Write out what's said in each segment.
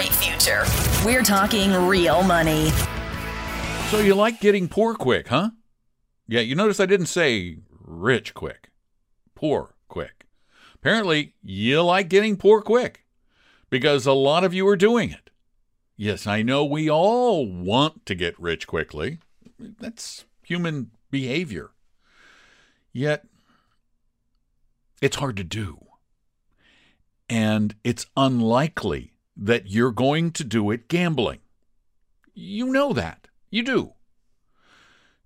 great future. We're talking real money. So you like getting poor quick, huh? Yeah, you notice I didn't say rich quick, poor quick. Apparently, you like getting poor quick because a lot of you are doing it. Yes, I know we all want to get rich quickly. That's human behavior. Yet, it's hard to do. And it's unlikely that you're going to do it gambling. You know that. You do.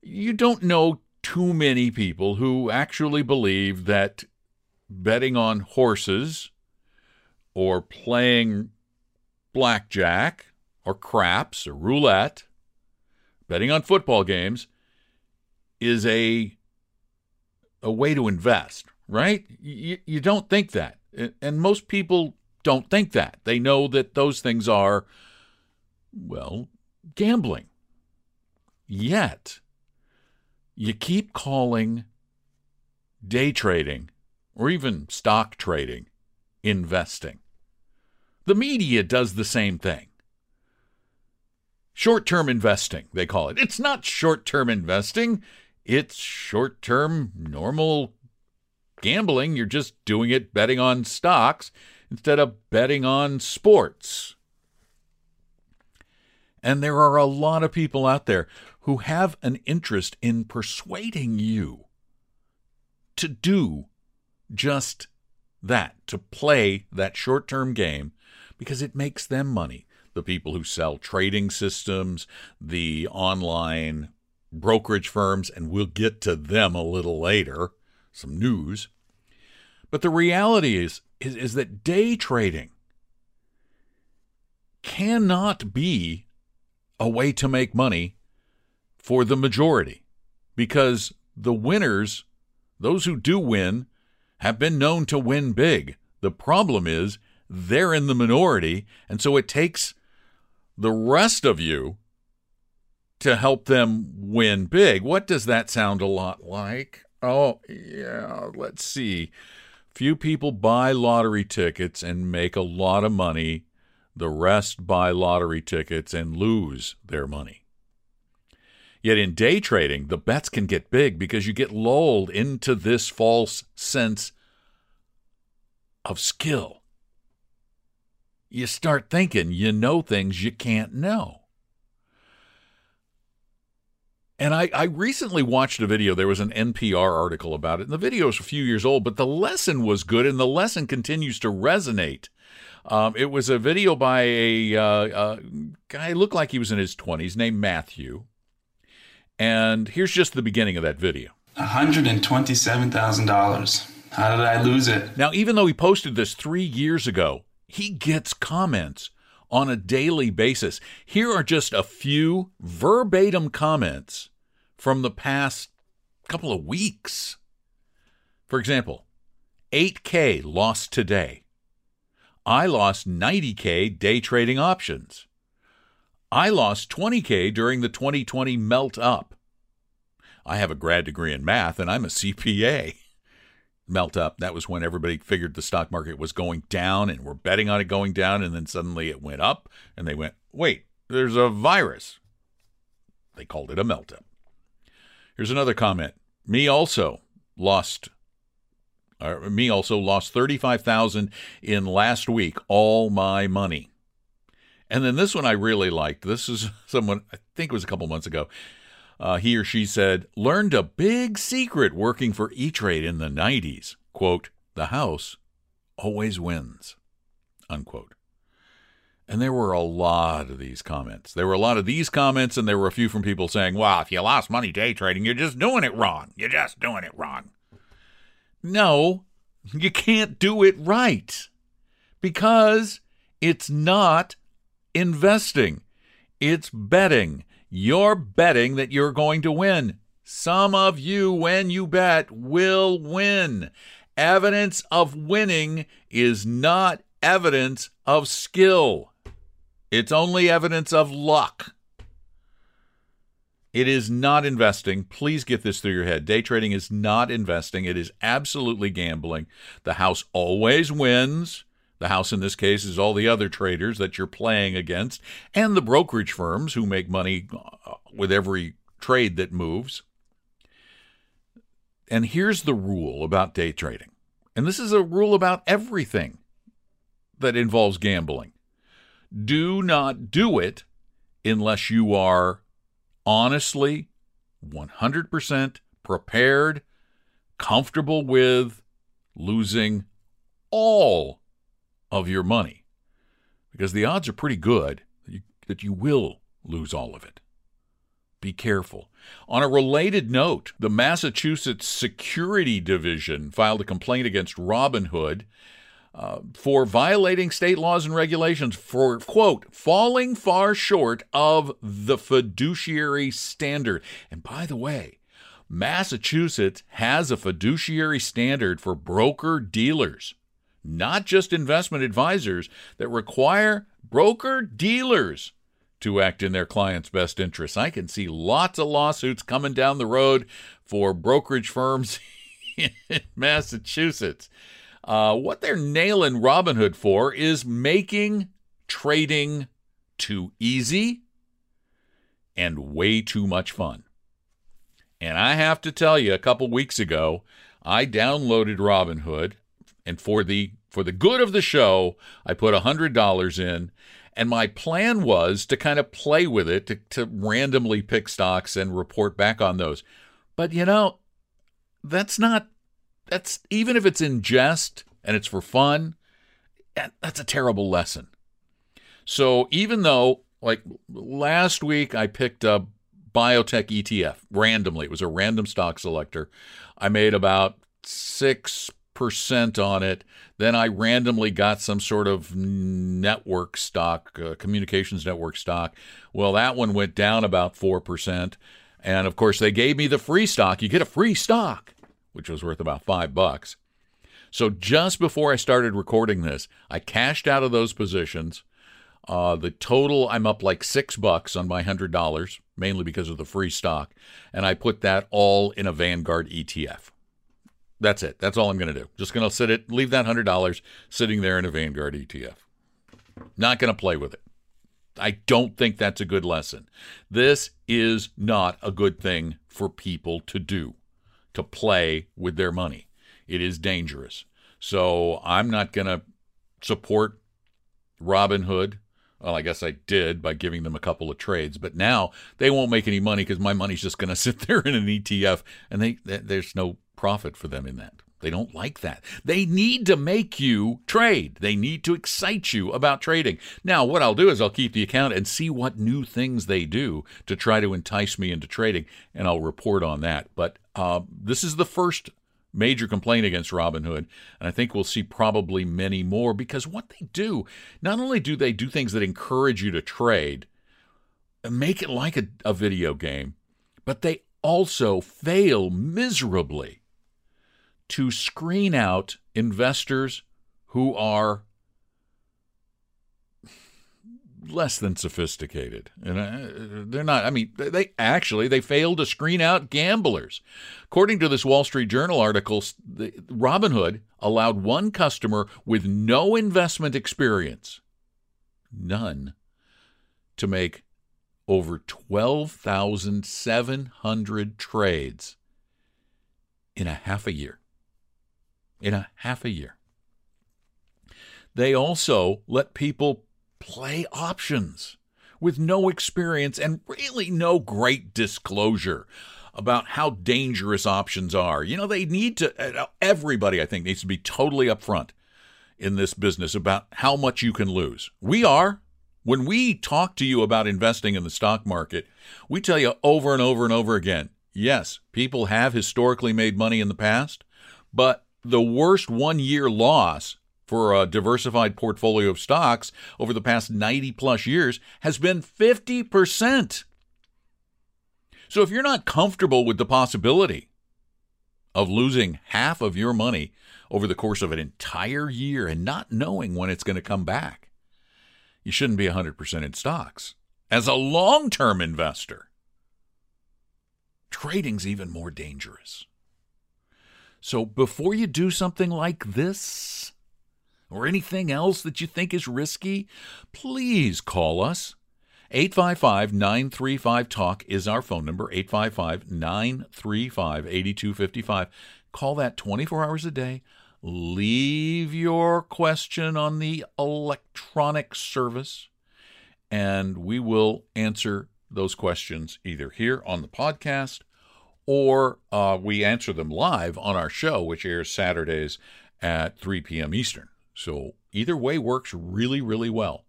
You don't know too many people who actually believe that betting on horses or playing blackjack or craps or roulette, betting on football games is a a way to invest, right? You, you don't think that. And most people don't think that. They know that those things are, well, gambling. Yet, you keep calling day trading or even stock trading investing. The media does the same thing. Short term investing, they call it. It's not short term investing, it's short term, normal gambling. You're just doing it betting on stocks instead of betting on sports. And there are a lot of people out there who have an interest in persuading you to do just that, to play that short term game because it makes them money the people who sell trading systems, the online brokerage firms, and we'll get to them a little later, some news. But the reality is, is, is that day trading cannot be a way to make money for the majority because the winners, those who do win, have been known to win big. The problem is they're in the minority, and so it takes the rest of you to help them win big. What does that sound a lot like? Oh, yeah, let's see. Few people buy lottery tickets and make a lot of money. The rest buy lottery tickets and lose their money. Yet in day trading, the bets can get big because you get lulled into this false sense of skill you start thinking you know things you can't know. And I, I recently watched a video. There was an NPR article about it. And the video is a few years old, but the lesson was good, and the lesson continues to resonate. Um, it was a video by a, uh, a guy looked like he was in his 20s named Matthew. And here's just the beginning of that video $127,000. How did I lose it? Now, even though he posted this three years ago, he gets comments on a daily basis. Here are just a few verbatim comments from the past couple of weeks. For example, 8K lost today. I lost 90K day trading options. I lost 20K during the 2020 melt up. I have a grad degree in math and I'm a CPA melt up. That was when everybody figured the stock market was going down and we're betting on it going down. And then suddenly it went up and they went, wait, there's a virus. They called it a melt up. Here's another comment. Me also lost. Uh, me also lost 35,000 in last week, all my money. And then this one I really liked. This is someone, I think it was a couple months ago. Uh, he or she said, learned a big secret working for E Trade in the 90s. Quote, the house always wins. Unquote. And there were a lot of these comments. There were a lot of these comments, and there were a few from people saying, well, if you lost money day trading, you're just doing it wrong. You're just doing it wrong. No, you can't do it right because it's not investing, it's betting. You're betting that you're going to win. Some of you, when you bet, will win. Evidence of winning is not evidence of skill, it's only evidence of luck. It is not investing. Please get this through your head. Day trading is not investing, it is absolutely gambling. The house always wins. The house in this case is all the other traders that you're playing against and the brokerage firms who make money uh, with every trade that moves. And here's the rule about day trading. And this is a rule about everything that involves gambling. Do not do it unless you are honestly 100% prepared, comfortable with losing all of your money. Because the odds are pretty good that you, that you will lose all of it. Be careful. On a related note, the Massachusetts Security Division filed a complaint against Robinhood uh, for violating state laws and regulations for, quote, falling far short of the fiduciary standard. And by the way, Massachusetts has a fiduciary standard for broker dealers, not just investment advisors, that require broker dealers to act in their clients' best interests. I can see lots of lawsuits coming down the road for brokerage firms in Massachusetts. Uh, what they're nailing Robinhood for is making trading too easy and way too much fun. And I have to tell you, a couple weeks ago, I downloaded Robinhood, and for the for the good of the show, I put $100 in and my plan was to kind of play with it, to, to randomly pick stocks and report back on those. But you know, that's not, that's even if it's in jest and it's for fun, eh, that's a terrible lesson. So even though, like last week, I picked up biotech ETF randomly, it was a random stock selector. I made about six percent on it. Then I randomly got some sort of network stock, uh, communications network stock. Well, that one went down about four percent, and of course they gave me the free stock. You get a free stock, which was worth about five bucks. So just before I started recording this, I cashed out of those positions. Uh, the total, I'm up like six bucks on my hundred dollars, mainly because of the free stock, and I put that all in a Vanguard ETF. That's it. That's all I'm going to do. Just going to sit it, leave that $100 sitting there in a Vanguard ETF. Not going to play with it. I don't think that's a good lesson. This is not a good thing for people to do, to play with their money. It is dangerous. So I'm not going to support Robinhood. Well, I guess I did by giving them a couple of trades, but now they won't make any money because my money's just going to sit there in an ETF, and they, there's no profit for them in that. They don't like that. They need to make you trade. They need to excite you about trading. Now, what I'll do is I'll keep the account and see what new things they do to try to entice me into trading, and I'll report on that. But uh, this is the first major complaint against Robinhood, and I think we'll see probably many more because what they do, not only do they do things that encourage you to trade, make it like a, a video game, but they also fail miserably to screen out investors who are less than sophisticated. And uh, they're not i mean they actually they failed to screen out gamblers. According to this wall street journal article robinhood allowed one customer with no investment experience none to make over 12,700 trades in a half a year in a half a year. They also let people play options with no experience and really no great disclosure about how dangerous options are. You know, they need to, uh, everybody, I think, needs to be totally upfront in this business about how much you can lose. We are. When we talk to you about investing in the stock market, we tell you over and over and over again yes, people have historically made money in the past, but the worst one year loss for a diversified portfolio of stocks over the past 90 plus years has been 50%. So if you're not comfortable with the possibility of losing half of your money over the course of an entire year and not knowing when it's going to come back, you shouldn't be 100% in stocks. As a long term investor, trading's even more dangerous. So before you do something like this, or anything else that you think is risky, please call us. 855 935 Talk is our phone number, 855 935 8255. Call that 24 hours a day. Leave your question on the electronic service, and we will answer those questions either here on the podcast or uh, we answer them live on our show, which airs Saturdays at 3 p.m. Eastern. So either way works really, really well.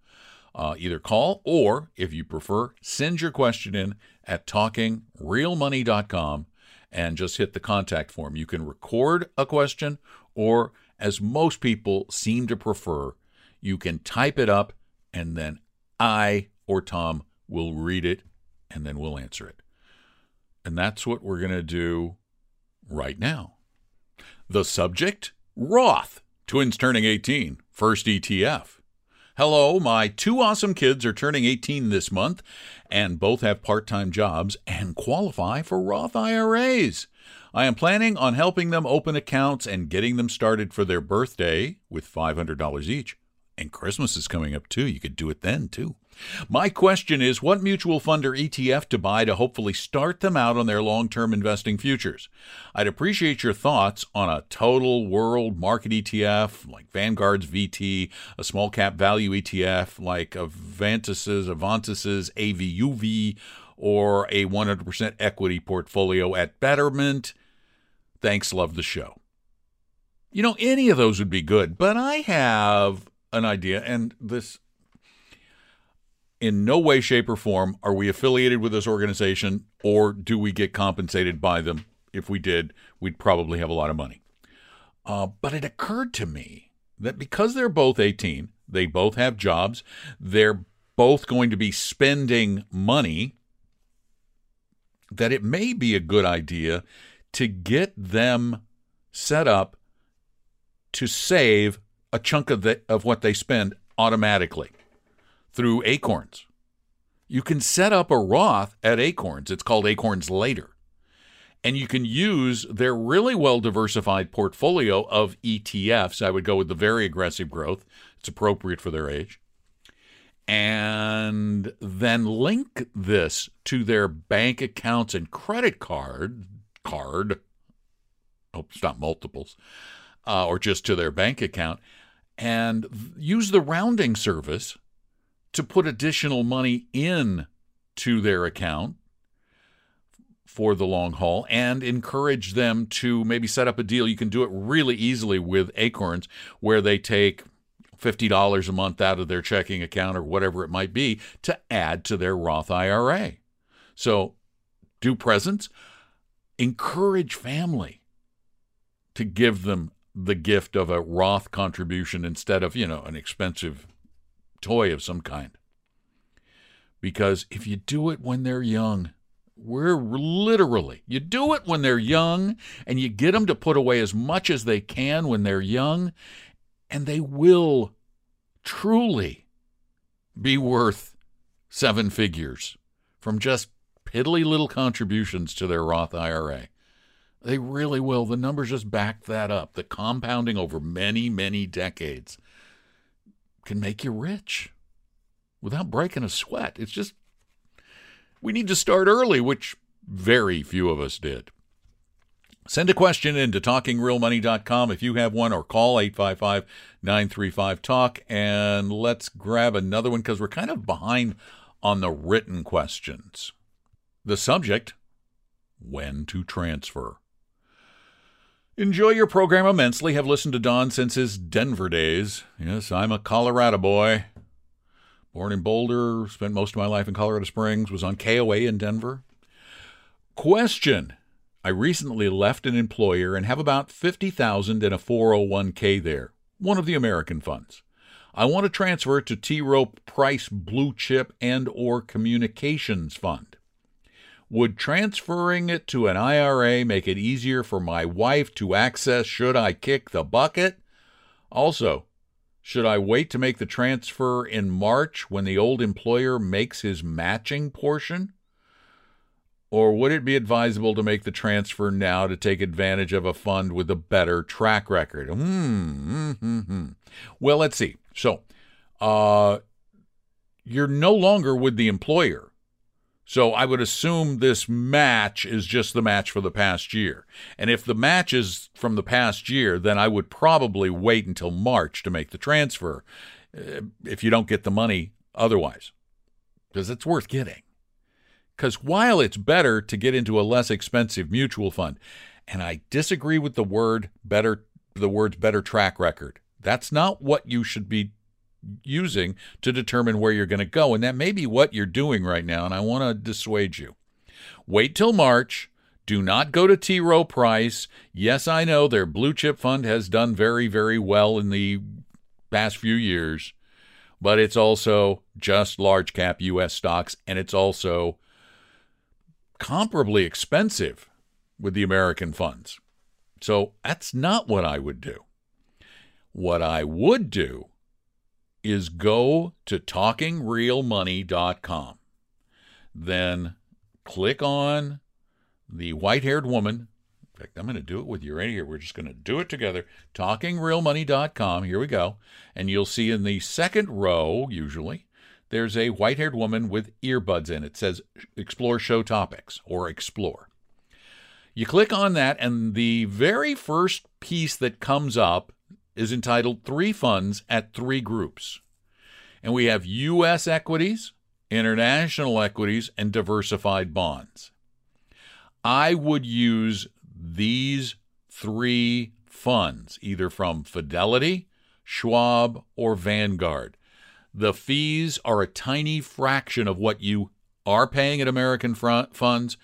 Uh, either call or, if you prefer, send your question in at talkingrealmoney.com and just hit the contact form. You can record a question, or as most people seem to prefer, you can type it up and then I or Tom will read it and then we'll answer it. And that's what we're going to do right now. The subject Roth, twins turning 18, first ETF. Hello, my two awesome kids are turning 18 this month, and both have part time jobs and qualify for Roth IRAs. I am planning on helping them open accounts and getting them started for their birthday with $500 each. And Christmas is coming up too. You could do it then too. My question is what mutual fund or ETF to buy to hopefully start them out on their long term investing futures? I'd appreciate your thoughts on a total world market ETF like Vanguard's VT, a small cap value ETF like Avantis's, Avantis's AVUV, or a 100% equity portfolio at Betterment. Thanks, love the show. You know, any of those would be good, but I have an idea, and this in no way, shape, or form are we affiliated with this organization or do we get compensated by them. If we did, we'd probably have a lot of money. Uh, but it occurred to me that because they're both 18, they both have jobs, they're both going to be spending money, that it may be a good idea to get them set up to save a chunk of, the, of what they spend automatically through Acorns. You can set up a Roth at Acorns. It's called Acorns Later. And you can use their really well diversified portfolio of ETFs. I would go with the very aggressive growth, it's appropriate for their age. And then link this to their bank accounts and credit card card. Hope it's not multiples, uh, or just to their bank account, and use the rounding service to put additional money in to their account for the long haul and encourage them to maybe set up a deal. You can do it really easily with Acorns where they take $50 a month out of their checking account or whatever it might be to add to their Roth IRA. So do presents, encourage family to give them the gift of a Roth contribution instead of, you know, an expensive toy of some kind. Because if you do it when they're young, we're literally, you do it when they're young and you get them to put away as much as they can when they're young, and they will truly be worth seven figures from just piddly little contributions to their Roth IRA. They really will. The numbers just back that up. The compounding over many, many decades can make you rich without breaking a sweat. It's just, we need to start early, which very few of us did. Send a question in to talkingrealmoney.com if you have one, or call 855 935 Talk. And let's grab another one because we're kind of behind on the written questions. The subject when to transfer. Enjoy your program immensely. Have listened to Don since his Denver days. Yes, I'm a Colorado boy. Born in Boulder, spent most of my life in Colorado Springs, was on KOA in Denver. Question I recently left an employer and have about 50,000 in a 401k there, one of the American funds. I want to transfer to T. Rowe Price Blue Chip and or Communications Fund. Would transferring it to an IRA make it easier for my wife to access should I kick the bucket? Also, should I wait to make the transfer in March when the old employer makes his matching portion? Or would it be advisable to make the transfer now to take advantage of a fund with a better track record? Hmm. hmm, hmm. Well, let's see. So, uh, you're no longer with the employer. So I would assume this match is just the match for the past year. And if the match is from the past year, then I would probably wait until March to make the transfer uh, if you don't get the money otherwise, because it's worth getting. Because while it's better to get into a less expensive mutual fund, and I disagree with the word better, the words better track record. That's not what you should be using to determine where you're going to go. And that may be what you're doing right now. And I want to dissuade you. Wait till March. Do not go to T. Rowe Price. Yes, I know their blue chip fund has done very, very well in the past few years, but it's also just large cap U.S. stocks, and it's also comparably expensive with the American funds. So that's not what I would do. What I would do is go to talkingrealmoney.com. Then click on the white haired woman. In fact, I'm going to do it with you right here. We're just going to do it together. Talkingrealmoney.com. Here we go. And you'll see in the second row, usually, there's a white haired woman with earbuds in. It says Explore Show Topics or Explore. You click on that, and the very first piece that comes up is entitled Three Funds at Three Groups. And we have U.S. equities, international equities, and diversified bonds. I would use these three funds, either from Fidelity, Schwab, or Vanguard. The fees are a tiny fraction of what you are paying at American funds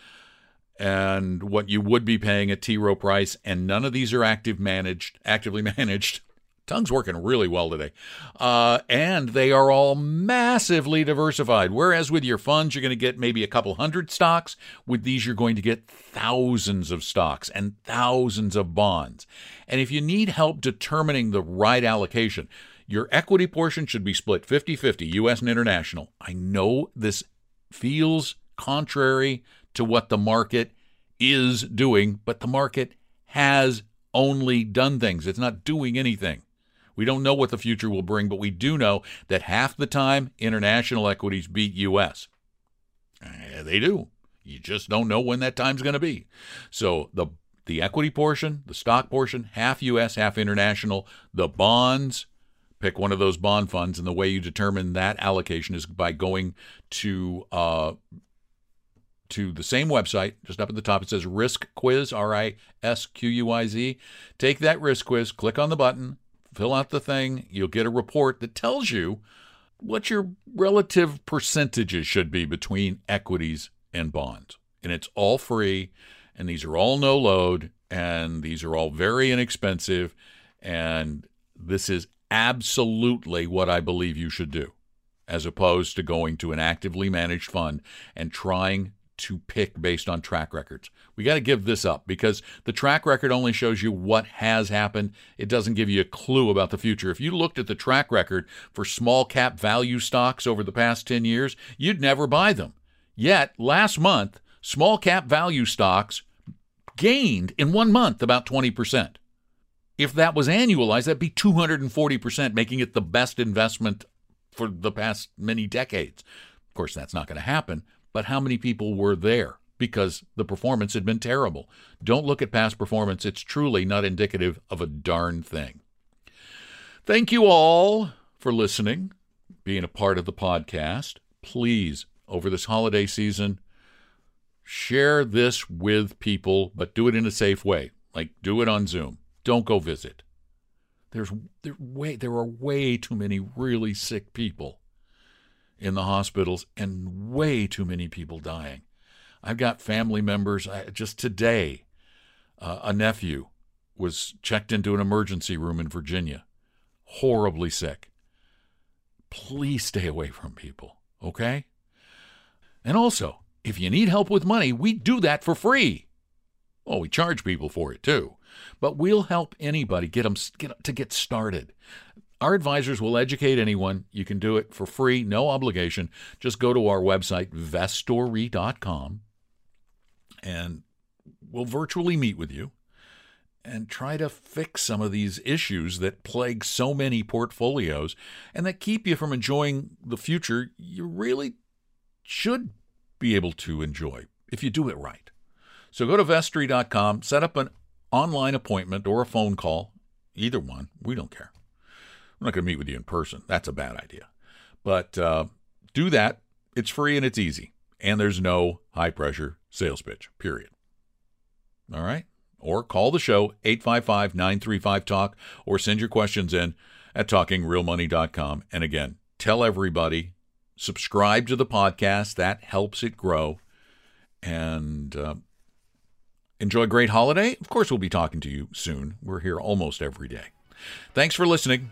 and what you would be paying at T. Rowe Price, and none of these are active managed, actively managed. Tongue's working really well today. Uh, and they are all massively diversified. Whereas with your funds, you're going to get maybe a couple hundred stocks. With these, you're going to get thousands of stocks and thousands of bonds. And if you need help determining the right allocation, your equity portion should be split 50 50, US and international. I know this feels contrary to what the market is doing, but the market has only done things. It's not doing anything. We don't know what the future will bring, but we do know that half the time international equities beat U.S. Uh, they do. You just don't know when that time's going to be. So the the equity portion, the stock portion, half U.S., half international. The bonds, pick one of those bond funds, and the way you determine that allocation is by going to uh, to the same website, just up at the top, it says Risk Quiz, R I S Q U I Z. Take that risk quiz, click on the button, fill out the thing. You'll get a report that tells you what your relative percentages should be between equities and bonds. And it's all free, and these are all no load, and these are all very inexpensive. And this is absolutely what I believe you should do, as opposed to going to an actively managed fund and trying to pick based on track records. We got to give this up because the track record only shows you what has happened. It doesn't give you a clue about the future. If you looked at the track record for small cap value stocks over the past 10 years, you'd never buy them. Yet, last month, small cap value stocks gained in one month about 20%. If that was annualized, that'd be 240%, making it the best investment for the past many decades. Of course, that's not going to happen, but how many people were there? Because the performance had been terrible. Don't look at past performance. It's truly not indicative of a darn thing. Thank you all for listening, being a part of the podcast. Please, over this holiday season, share this with people, but do it in a safe way. Like do it on Zoom. Don't go visit. There's there way there are way too many really sick people in the hospitals and way too many people dying. I've got family members. just today, uh, a nephew was checked into an emergency room in Virginia, horribly sick. Please stay away from people, okay? And also, if you need help with money, we do that for free. Well, we charge people for it too, but we'll help anybody get them get, to get started. Our advisors will educate anyone. You can do it for free, no obligation. Just go to our website, vestory.com. And we'll virtually meet with you and try to fix some of these issues that plague so many portfolios and that keep you from enjoying the future you really should be able to enjoy if you do it right. So go to vestory.com, set up an online appointment or a phone call, either one. We don't care. I'm not going to meet with you in person. That's a bad idea. But uh, do that. It's free and it's easy. And there's no high pressure sales pitch, period. All right? Or call the show, 855 935 Talk, or send your questions in at talkingrealmoney.com. And again, tell everybody, subscribe to the podcast. That helps it grow. And uh, enjoy a great holiday. Of course, we'll be talking to you soon. We're here almost every day. Thanks for listening